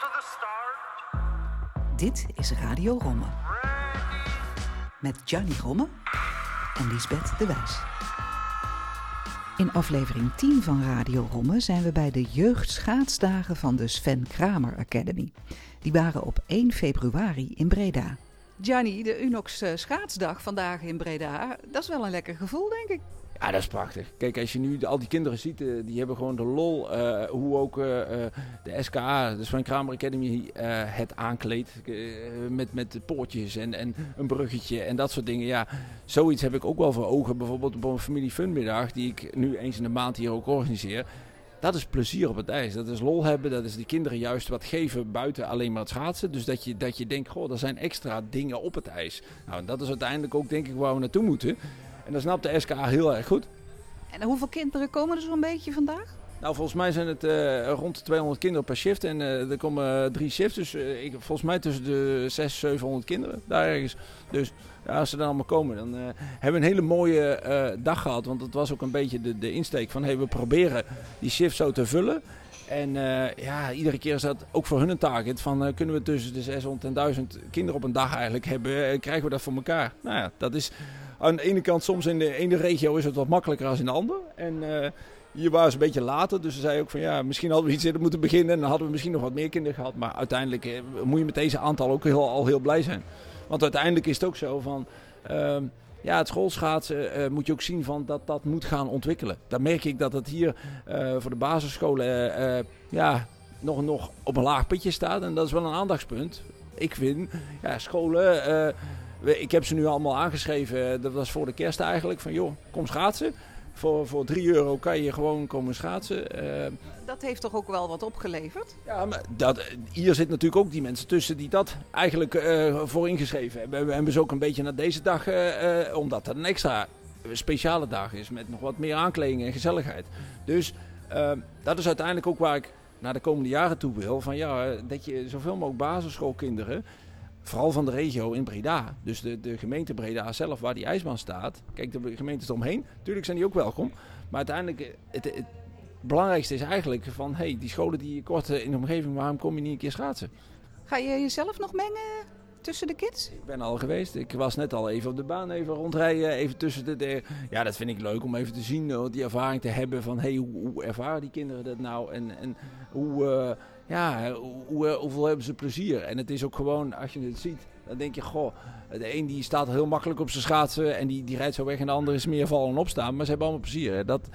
to the start. Dit is Radio Romme. Met Gianni Romme en Lisbeth de Wijs. In aflevering 10 van Radio Romme zijn we bij de jeugdschaatsdagen van de Sven Kramer Academy. Die waren op 1 februari in Breda. Gianni, de Unox eh, schaatsdag vandaag in Breda, dat is wel een lekker gevoel, denk ik. Ja, dat is prachtig. Kijk, als je nu al die kinderen ziet, eh, die hebben gewoon de lol. eh, hoe ook eh, de SKA, de Sven Kramer Academy, het aankleedt. met, met poortjes en, en een bruggetje en dat soort dingen. Ja, zoiets heb ik ook wel voor ogen. Bijvoorbeeld op een familie funmiddag, die ik nu eens in de maand hier ook organiseer. Dat is plezier op het ijs. Dat is lol hebben. Dat is die kinderen juist wat geven buiten alleen maar het schaatsen. Dus dat je, dat je denkt, goh, er zijn extra dingen op het ijs. Nou, dat is uiteindelijk ook denk ik waar we naartoe moeten. En dat snapt de SKA heel erg goed. En hoeveel kinderen komen er zo'n beetje vandaag? Nou, volgens mij zijn het eh, rond de 200 kinderen per shift. En eh, er komen eh, drie shifts. Dus ik, volgens mij tussen de 600, 700 kinderen daar ergens. Dus ja, als ze dan allemaal komen, dan hebben we een hele mooie dag gehad. Want het was ook een beetje de, de insteek van... Hey, we proberen die shift zo te vullen. En ja, iedere keer is dat ook voor hun een target. Van kunnen we tussen de 600 en 1000 kinderen op een dag eigenlijk hebben? krijgen we dat voor elkaar? Nou ja, dat is aan de ene kant soms in de ene regio is het wat makkelijker dan in de andere. En... eh, hier waren ze een beetje later, dus ze zei ook van ja, misschien hadden we iets eerder moeten beginnen en dan hadden we misschien nog wat meer kinderen gehad. Maar uiteindelijk eh, moet je met deze aantal ook heel, al heel blij zijn. Want uiteindelijk is het ook zo van, ehm, ja, het schoolschaatsen eh, moet je ook zien van dat dat moet gaan ontwikkelen. Dan merk ik dat het hier voor de basisscholen ja, nog, nog op een laag pitje staat en dat is wel een aandachtspunt. Ik vind, ja, scholen, ik heb ze nu allemaal aangeschreven, eh, dat was voor de kerst eigenlijk, van joh, kom schaatsen. Voor, voor 3 euro kan je gewoon komen schaatsen. Eh, Dat heeft toch ook wel wat opgeleverd? ja, maar dat, hier zit natuurlijk ook die mensen tussen die dat eigenlijk eh, voor ingeschreven hebben. We hebben ze ook een beetje naar deze dag, omdat het een extra speciale dag is met nog wat meer aankleding en gezelligheid. Dus dat is uiteindelijk ook waar ik naar de komende jaren toe wil. Van ja, dat je zoveel mogelijk basisschoolkinderen, vooral van de regio in Breda, dus de, de gemeente Breda zelf waar die ijsbaan staat. Kijk, de gemeentes eromheen, natuurlijk zijn die ook welkom. Maar uiteindelijk, eh, het, het belangrijkste is eigenlijk van, hey, die scholen die je kort eh, in de omgeving, waarom kom je niet een keer schaatsen? Ga je jezelf nog mengen tussen de kids? Ik ben al geweest. Ik was net al even op de baan, even rondrijden, even tussen de... de ja, dat vind ik leuk om even te zien, die ervaring te hebben van, hey, hoe, hoe ervaren die kinderen dat nou? En, en hoe, eh, ja, hoe, hoe, eh, hoeveel hebben ze plezier? En het is ook gewoon, als je het ziet, dan denk je, goh, de een die staat heel makkelijk op zijn schaatsen en die, die rijdt zo weg en de ander is meer vallen en opstaan. Maar ze hebben allemaal plezier. Hè. Dat,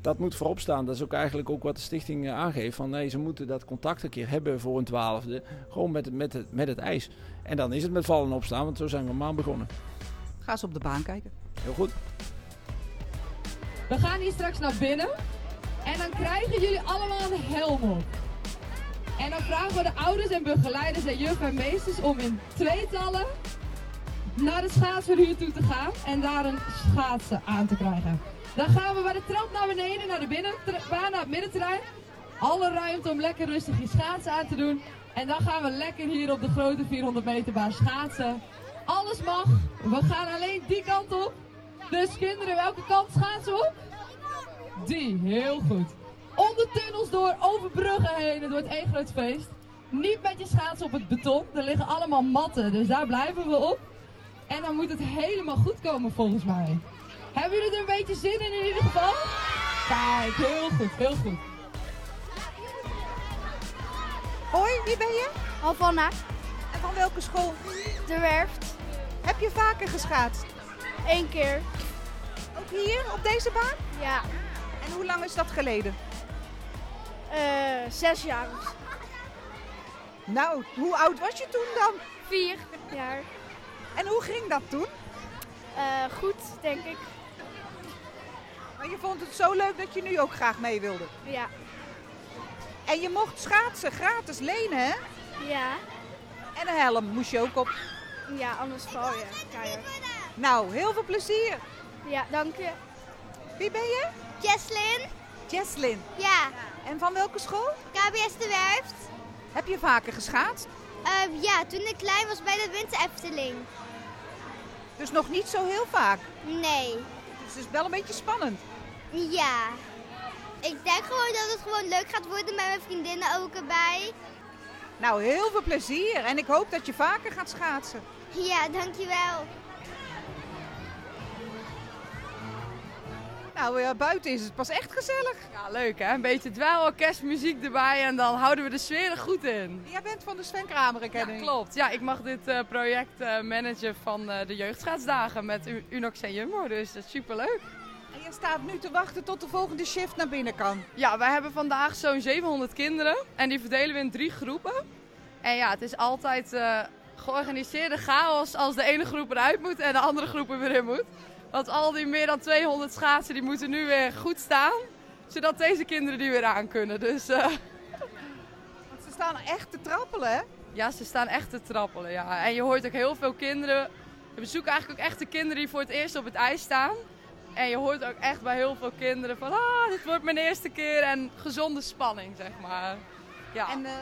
dat moet voorop staan. Dat is ook eigenlijk ook wat de stichting eh, aangeeft. Van nee, ze moeten dat contact een keer hebben voor een twaalfde. Gewoon met, het- met, het, met het ijs. En dan is het met vallen en opstaan, want zo zijn we maand begonnen. Ga eens op de baan kijken. Heel goed. We gaan hier straks naar binnen. En dan krijgen jullie allemaal een helm op. En dan vragen we de ouders en begeleiders en juf en meesters om in tweetallen naar de schaatsverhuur toe te gaan en daar een schaatsen aan te krijgen. Dan gaan we bij de trap naar beneden, naar de binnenbaan, naar het middenterrein. Alle ruimte om lekker rustig je schaatsen aan te doen. En dan gaan we lekker hier op de grote 400 meter baan schaatsen. Alles mag. We gaan alleen die kant op. Dus kinderen, welke kant schaatsen op? Die, heel goed. Onder tunnels door, over bruggen heen. Het wordt één groot feest. Niet met je schaatsen op het beton. Er liggen allemaal matten, dus daar blijven we op. En dan moet het helemaal goed komen volgens mij. Hebben jullie er een beetje zin in in ieder geval? Kijk, heel goed, heel goed. Hoi, wie ben je? Alvanna, En van welke school? de werft. Heb je vaker geschaatst? Eén keer. Ook hier, op deze baan? Ja. En hoe lang is dat geleden? Eh, zes jaar. Nou, hoe oud was je toen dan? Vier jaar. En hoe ging dat toen? Eh, goed, denk ik. Maar je vond het zo leuk dat je nu ook graag mee wilde. Ja. En je mocht schaatsen gratis lenen, hè? Ja. En een helm moest je ook op. Ja, anders val je. Keihard. Nou, heel veel plezier. Ja, dank je. Wie ben je? Jesslyn? Jesslyn. Ja, En van welke school? KBS de Werft. Heb je vaker geschaatst? Eh, ja, toen ik klein was bij de Winter Efteling. Dus nog niet zo heel vaak. Nee. Dus het is wel een beetje spannend. Ja. Ik denk gewoon dat het gewoon leuk gaat worden met mijn vriendinnen ook erbij. Nou, heel veel plezier en ik hoop dat je vaker gaat schaatsen. Ja, dankjewel. Nou, eh, buiten is het pas echt gezellig. Ja, leuk hè? Een beetje dweilorkest, muziek erbij en dan houden we de sfeer er goed in. Jij bent van de Sven Kramer Academy. Ja, klopt. Ja, ik mag dit eh, project eh, managen van eh, de jeugdschaatsdagen met U- Unox en Jumbo, dus dat is superleuk. En je staat nu te wachten tot de volgende shift naar binnen kan. Ja, wij hebben vandaag zo'n 700 kinderen en die verdelen we in drie groepen. En ja, het is altijd georganiseerde chaos als de ene groep eruit moet en de andere groep er weer in moet. Want al die meer dan 200 schaatsen die moeten nu weer goed staan, zodat deze kinderen die weer aan kunnen. Dus eh, Want ze staan echt te trappelen, hè? ja, ze staan echt te trappelen. Ja. En je hoort ook heel veel kinderen. We zoeken eigenlijk ook echt de kinderen die voor het eerst op het ijs staan. En je hoort ook echt bij heel veel kinderen van, ah, dit wordt mijn eerste keer. En gezonde spanning, zeg maar. Ja. En eh,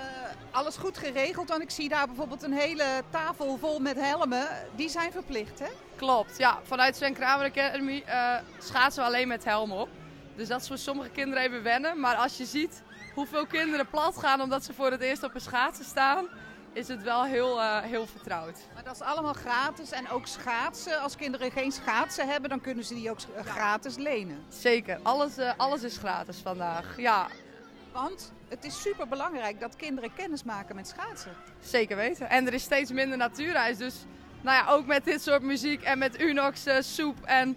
alles goed geregeld, want ik zie daar bijvoorbeeld een hele tafel vol met helmen. Die zijn verplicht, hè? Klopt, ja. Vanuit Sven Kramer Academy eh, schaatsen we alleen met helm op. Dus dat is voor sommige kinderen even wennen. Maar als je ziet hoeveel kinderen plat gaan omdat ze voor het eerst op een schaatsen staan, is het wel heel, eh, heel vertrouwd. Maar dat is allemaal gratis. En ook schaatsen. Als kinderen geen schaatsen hebben, dan kunnen ze die ook gratis lenen. Zeker, alles, alles is gratis vandaag. Ja, Want het is super belangrijk dat kinderen kennis maken met schaatsen. zeker weten. En er is steeds minder natuurreis. Dus nou ja, ook met dit soort muziek en met Unox, eh, soep en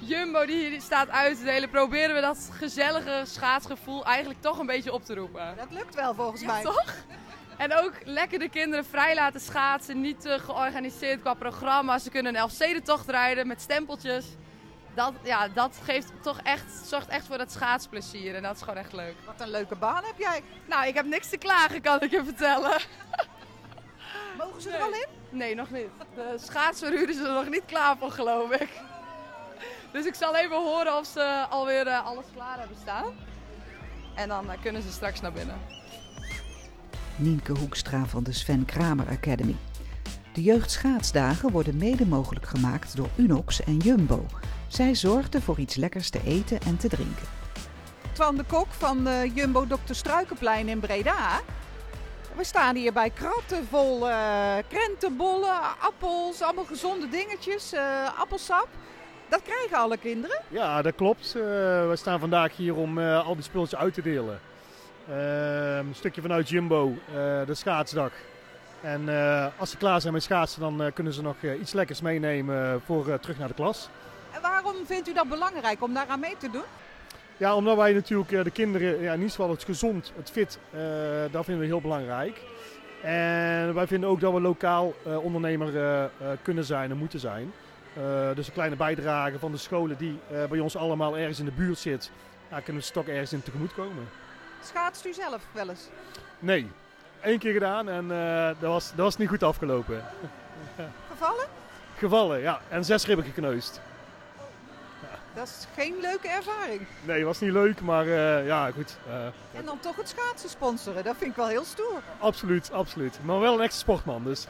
Jumbo die hier staat uit te delen, proberen we dat gezellige schaatsgevoel eigenlijk toch een beetje op te roepen. Dat lukt wel volgens Ja, mij. toch? En ook lekker de kinderen vrij laten schaatsen. Niet te georganiseerd qua programma. Ze kunnen een Elfstedentocht rijden met stempeltjes. Dat, ja, dat geeft toch echt, zorgt echt voor dat schaatsplezier. En dat is gewoon echt leuk. Wat een leuke baan heb jij. Nou, ik heb niks te klagen, kan ik je vertellen. Mogen ze er al in? Nee, nog niet. De schaatsverhuur is er nog niet klaar voor, geloof ik. Dus ik zal even horen of ze alweer eh, alles klaar hebben staan. En dan eh, kunnen ze straks naar binnen. Nienke Hoekstra van de Sven Kramer Academy. De jeugdschaatsdagen worden mede mogelijk gemaakt door Unox en Jumbo. Zij zorgden voor iets lekkers te eten en te drinken. Twan de Kok van eh, Jumbo Dr. Struikenplein in Breda. We staan hier bij kratten vol eh, krentenbollen, appels, allemaal gezonde dingetjes, eh, appelsap. Dat krijgen alle kinderen. Ja, dat klopt. Eh, we staan vandaag hier om eh, al die spulletjes uit te delen. Ehm, een stukje vanuit Jumbo, eh, de schaatsdag. En eh, als ze klaar zijn met schaatsen, dan eh, kunnen ze nog eh, iets lekkers meenemen voor eh, terug naar de klas. Waarom vindt u dat belangrijk om daaraan mee te doen? Ja, omdat wij natuurlijk eh, de kinderen, ja, in ieder geval het gezond, het fit, eh, dat vinden we heel belangrijk. En wij vinden ook dat we lokaal eh, ondernemer kunnen zijn en moeten zijn. Dus een kleine bijdrage van de scholen die bij ons allemaal ergens in de buurt zit, ja, kunnen we ze toch ergens in tegemoet komen. Schaatst u zelf wel eens? Nee, één keer gedaan en dat, was, dat was niet goed afgelopen. Gevallen? Gevallen, ja, en zes ribben gekneusd. Dat is geen leuke ervaring. Nee, was niet leuk, maar eh, ja, goed. eh, En dan toch het schaatsen sponsoren, dat vind ik wel heel stoer. absoluut, absoluut. Maar wel een echte sportman, dus.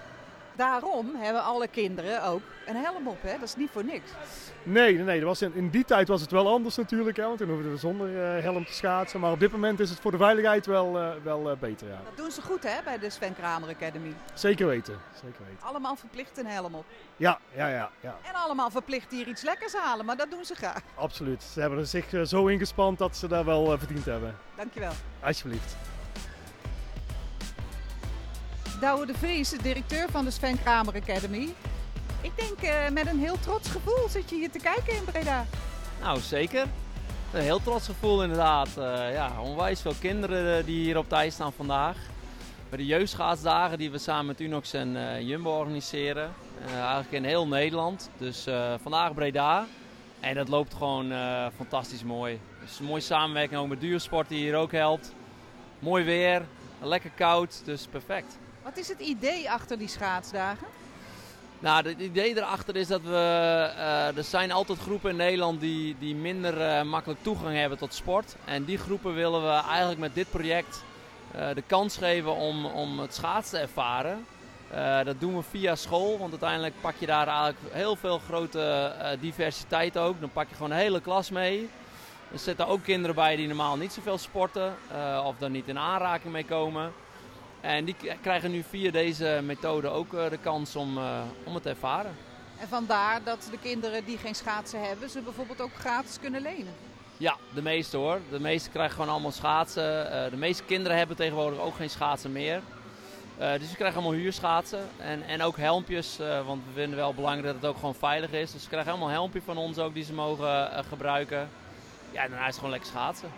Daarom hebben alle kinderen ook een helm op, hè? Dat is niet voor niks. Nee, nee, was in, in die tijd was het wel anders natuurlijk. Hè, want toen hoefden we zonder eh, helm te schaatsen. Maar op dit moment is het voor de veiligheid wel, eh, wel eh, beter. Ja. Dat doen ze goed, hè, bij de Sven Kramer Academy. Zeker weten. Zeker weten. Allemaal verplicht een helm op. Ja, ja, ja, ja. En allemaal verplicht hier iets lekkers halen, maar dat doen ze graag. Absoluut. Ze hebben er zich zo ingespand dat ze daar wel verdiend hebben. Dankjewel. Alsjeblieft. Douwe de Vries, de directeur van de Sven Kramer Academy. Ik denk eh, met een heel trots gevoel zit je hier te kijken in Breda. Nou, zeker. Een heel trots gevoel inderdaad. Eh, ja, onwijs veel kinderen eh, die hier op het ijs staan vandaag. Bij de jeugdschaatsdagen die we samen met Unox en Jumbo organiseren. Eigenlijk in heel Nederland. Dus vandaag Breda. En dat loopt gewoon fantastisch mooi. Dus een mooie samenwerking ook met Duursport die hier ook helpt. Mooi weer, lekker koud, dus perfect. Wat is het idee achter die schaatsdagen? Nou, het idee erachter is dat we. eh, er zijn altijd groepen in Nederland die, die minder eh, makkelijk toegang hebben tot sport. En die groepen willen we eigenlijk met dit project eh, de kans geven om, om het schaatsen te ervaren. Dat doen we via school, want uiteindelijk pak je daar eigenlijk heel veel grote diversiteit ook. Dan pak je gewoon een hele klas mee. Er zitten ook kinderen bij die normaal niet zoveel sporten of daar niet in aanraking mee komen. En die krijgen nu via deze methode ook eh, de kans om, eh, om het te ervaren. En vandaar dat de kinderen die geen schaatsen hebben, ze bijvoorbeeld ook gratis kunnen lenen. Ja, de meeste hoor. De meeste krijgen gewoon allemaal schaatsen. Eh, de meeste kinderen hebben tegenwoordig ook geen schaatsen meer. Dus ze krijgen allemaal huurschaatsen en, en ook helmpjes, want we vinden wel belangrijk dat het ook gewoon veilig is. Dus ze krijgen allemaal helmpje van ons ook die ze mogen gebruiken. Ja, en daarna is het gewoon lekker schaatsen.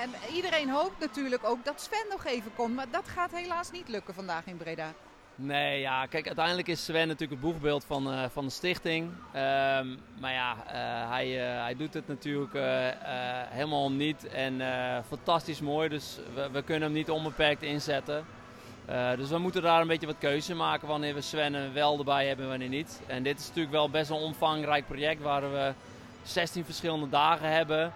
En iedereen hoopt natuurlijk ook dat Sven nog even komt, maar dat gaat helaas niet lukken vandaag in Breda. Nee, ja, kijk, uiteindelijk is Sven natuurlijk het boegbeeld van, eh, van de stichting. Ehm, maar ja, eh, hij, eh, hij doet het natuurlijk helemaal niet. En fantastisch mooi, dus we, we kunnen hem niet onbeperkt inzetten. Dus we moeten daar een beetje wat keuze maken wanneer we Sven wel erbij hebben en wanneer niet. En dit is natuurlijk wel best een omvangrijk project waar we 16 verschillende dagen hebben.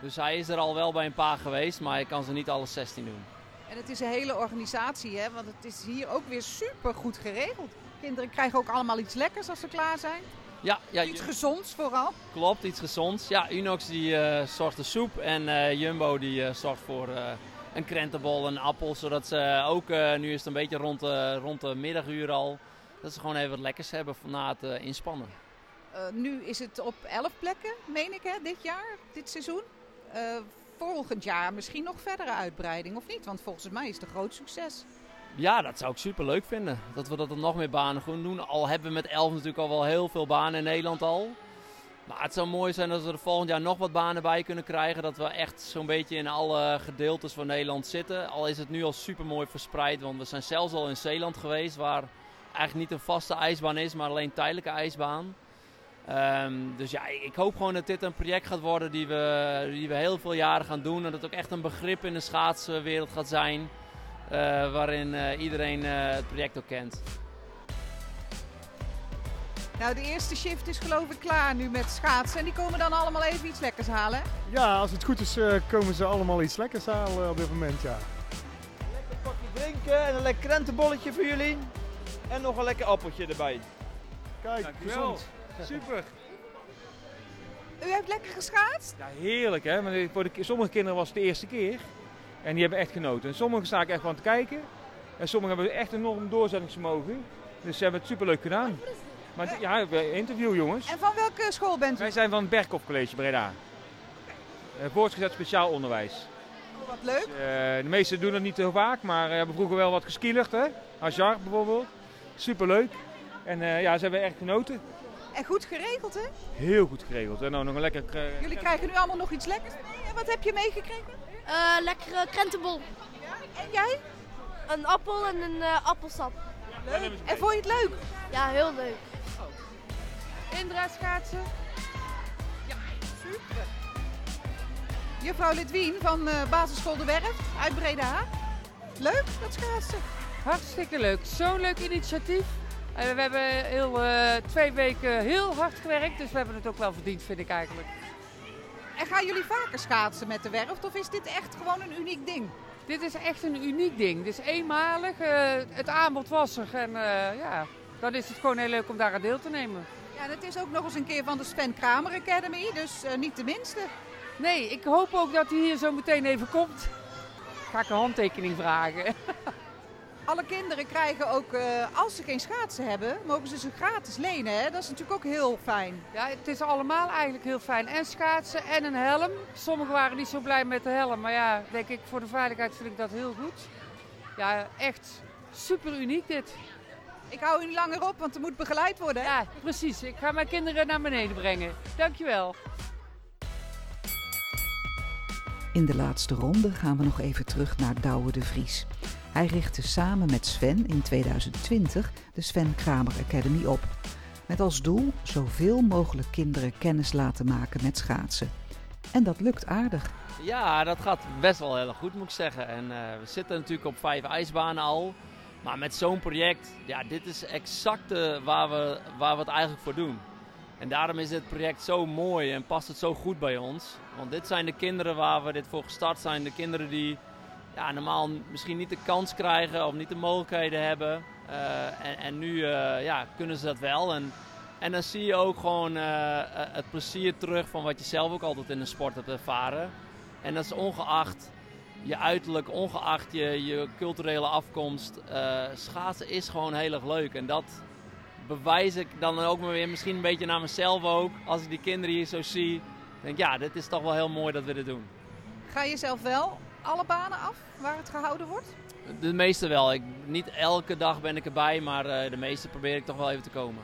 Dus hij is er al wel bij een paar geweest, maar hij kan ze niet alle 16 doen. En het is een hele organisatie, hè? want het is hier ook weer super goed geregeld. Kinderen krijgen ook allemaal iets lekkers als ze klaar zijn. Ja, ja, Iets gezonds vooral. Klopt, iets gezonds. Ja, Unox die eh, zorgt voor soep en eh, Jumbo die eh, zorgt voor een krentenbol en een appel. Zodat ze ook, nu is het een beetje rond, de rond de middaguur al, dat ze gewoon even wat lekkers hebben na het inspannen. Nu is het op 11 plekken, meen ik, hè, dit jaar, dit seizoen. Eh, volgend jaar misschien nog verdere uitbreiding, of niet? Want volgens mij is het een groot succes. Ja, dat zou ik super leuk vinden. Dat we dat op nog meer banen gaan doen. Al hebben we met 11 natuurlijk al wel heel veel banen in Nederland al. Maar het zou mooi zijn als we er volgend jaar nog wat banen bij kunnen krijgen. Dat we echt zo'n beetje in alle gedeeltes van Nederland zitten. Al is het nu al super mooi verspreid. Want we zijn zelfs al in Zeeland geweest. Waar eigenlijk niet een vaste ijsbaan is, maar alleen tijdelijke ijsbaan. Ehm, dus ja, ik hoop gewoon dat dit een project gaat worden die we, die we heel veel jaren gaan doen. En dat het ook echt een begrip in de schaatswereld gaat zijn. eh, waarin eh, iedereen eh, het project ook kent. Nou, de eerste shift is geloof ik klaar nu met schaatsen. En die komen dan allemaal even iets lekkers halen. Ja, als het goed is eh, komen ze allemaal iets lekkers halen op dit moment, ja. Lekker pakje drinken en een lekker krentenbolletje voor jullie. En nog een lekker appeltje erbij. Kijk, Dankjewel. Super. U hebt lekker geschaatst? Ja, heerlijk hè. Maar voor de, sommige kinderen was het de eerste keer. En die hebben echt genoten. En sommigen sta ik echt van te kijken. En sommigen hebben echt enorm doorzettingsvermogen. Dus ze hebben het superleuk gedaan. Maar ja, interview jongens. En van welke school bent u? Wij zijn van het Berkhoff College Breda. Eh, voortgezet speciaal onderwijs. Oh, wat leuk. Eh, de meesten doen het niet heel vaak, maar we hebben vroeger wel wat geskielerd hè. Hajar bijvoorbeeld. Superleuk. En eh, ja, ze hebben echt genoten. En goed geregeld, hè? Heel goed geregeld. En nou nog een lekker... eh, Jullie krijgen nu allemaal nog iets lekkers mee. En wat heb je meegekregen? Eh, lekkere krentenbol. En jij? Een appel en een eh, appelsap. Leuk. En vond je het leuk? Ja, heel leuk. Indra schaatsen? Ja, super. Juffrouw Lidwien van eh, basisschool De Werf uit Breda. Leuk, dat schaatsen. Hartstikke leuk. Zo'n leuk initiatief. En we hebben heel, eh, twee weken heel hard gewerkt, dus we hebben het ook wel verdiend, vind ik eigenlijk. En gaan jullie vaker schaatsen met De Werf? Of is dit echt gewoon een uniek ding? Dit is echt een uniek ding. Dit is eenmalig. eh, het aanbod was er en eh, ja, dan is het gewoon heel leuk om daar aan deel te nemen. Ja, en het is ook nog eens een keer van de Sven Kramer Academy, dus niet de minste. Nee, ik hoop ook dat hij hier zo meteen even komt. Ga ik een handtekening vragen. Alle kinderen krijgen ook, eh, als ze geen schaatsen hebben, mogen ze ze gratis lenen. Hè? Dat is natuurlijk ook heel fijn. Ja, het is allemaal eigenlijk heel fijn. En schaatsen en een helm. Sommigen waren niet zo blij met de helm. Maar ja, denk ik, voor de veiligheid vind ik dat heel goed. Ja, echt super uniek dit. Ik hou u niet langer op, want er moet begeleid worden. Hè? Ja, precies. Ik ga mijn kinderen naar beneden brengen. Dankjewel. In de laatste ronde gaan we nog even terug naar Douwe de Vries. Hij richtte samen met Sven in 2020 de Sven Kramer Academy op. Met als doel zoveel mogelijk kinderen kennis laten maken met schaatsen. En dat lukt aardig. Ja, dat gaat best wel heel goed moet ik zeggen. En eh, we zitten natuurlijk op vijf ijsbanen al. Maar met zo'n project, ja, dit is exact eh, waar, we, waar we het eigenlijk voor doen. En daarom is dit project zo mooi en past het zo goed bij ons. Want dit zijn de kinderen waar we dit voor gestart zijn. De kinderen die ja, normaal misschien niet de kans krijgen of niet de mogelijkheden hebben. Eh, en, en nu eh, ja, kunnen ze dat wel. En, en dan zie je ook gewoon eh, het plezier terug van wat je zelf ook altijd in de sport hebt ervaren. En dat is ongeacht je uiterlijk, ongeacht je, je culturele afkomst. schaatsen is gewoon heel erg leuk. En dat bewijs ik dan ook maar weer misschien een beetje naar mezelf ook. Als ik die kinderen hier zo zie. denk ja, dit is toch wel heel mooi dat we dit doen. Ga je zelf wel alle banen af waar het gehouden wordt? De meeste wel. Ik, niet elke dag ben ik erbij, maar eh, de meeste probeer ik toch wel even te komen.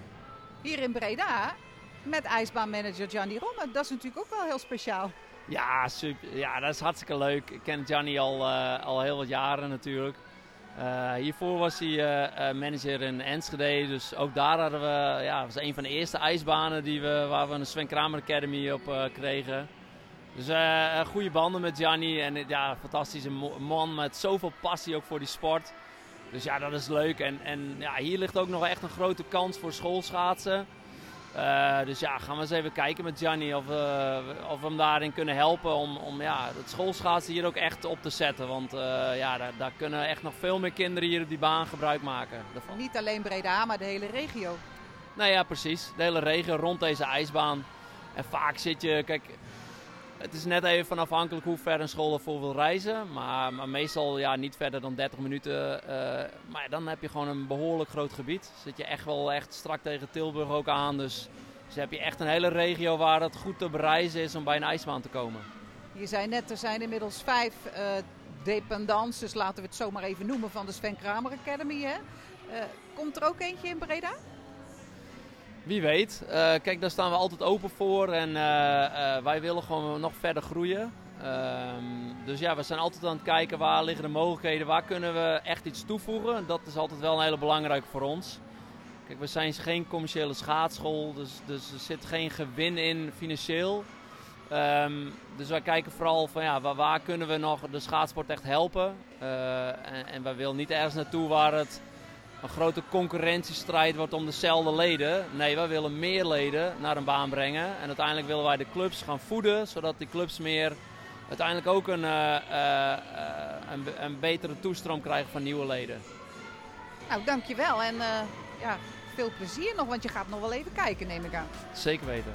Hier in Breda met ijsbaanmanager Gianni Romme. Dat is natuurlijk ook wel heel speciaal. Ja, super. ja, dat is hartstikke leuk. Ik ken Gianni al, eh, al heel wat jaren natuurlijk. Eh, hiervoor was hij manager in Enschede, dus ook daar hadden we, ja, was een van de eerste ijsbanen die we, waar we een Sven Kramer Academy op kregen. Dus eh, eh, goede banden met Gianni en eh, ja, fantastische man met zoveel passie ook voor die sport. Dus ja, dat is leuk. En, en ja, hier ligt ook nog echt een grote kans voor schoolschaatsen. Dus ja, gaan we eens even kijken met Gianni of, we- of we hem daarin kunnen helpen om, om ja, het schoolschaatsen hier ook echt op te zetten. Want ja, daar, daar kunnen echt nog veel meer kinderen hier op die baan gebruik maken. daarvan. Niet alleen Breda, maar de hele regio. Nou ja, precies. De hele regen rond deze ijsbaan. En vaak zit je, kijk, het is net even afhankelijk hoe ver een school ervoor wil reizen. Maar, maar meestal ja, niet verder dan 30 minuten. eh, maar dan heb je gewoon een behoorlijk groot gebied. Zit je echt wel echt strak tegen Tilburg ook aan. Dus, dus heb je echt een hele regio waar het goed te bereizen is om bij een ijsbaan te komen. Je zei net, er zijn inmiddels vijf eh dependances, laten we het zo maar even noemen, van de Sven Kramer Academy. Hè? Eh, komt er ook eentje in Breda? Wie weet. Eh, kijk, daar staan we altijd open voor. En eh, eh, wij willen gewoon nog verder groeien. Ehm, dus ja, we zijn altijd aan het kijken waar liggen de mogelijkheden. Waar kunnen we echt iets toevoegen. Dat is altijd wel een hele belangrijke voor ons. Kijk, we zijn geen commerciële schaatsschool. Dus, dus er zit geen gewin in financieel. Ehm, dus wij kijken vooral van ja, waar, waar kunnen we nog de schaatsport echt helpen. En, en wij willen niet ergens naartoe waar het een grote concurrentiestrijd wordt om dezelfde leden. Nee, wij willen meer leden naar een baan brengen. En uiteindelijk willen wij de clubs gaan voeden, zodat die clubs meer uiteindelijk ook een, eh, eh, een, een betere toestroom krijgen van nieuwe leden. Nou, dankjewel en eh, ja, veel plezier nog, want je gaat nog wel even kijken, neem ik aan. Zeker weten.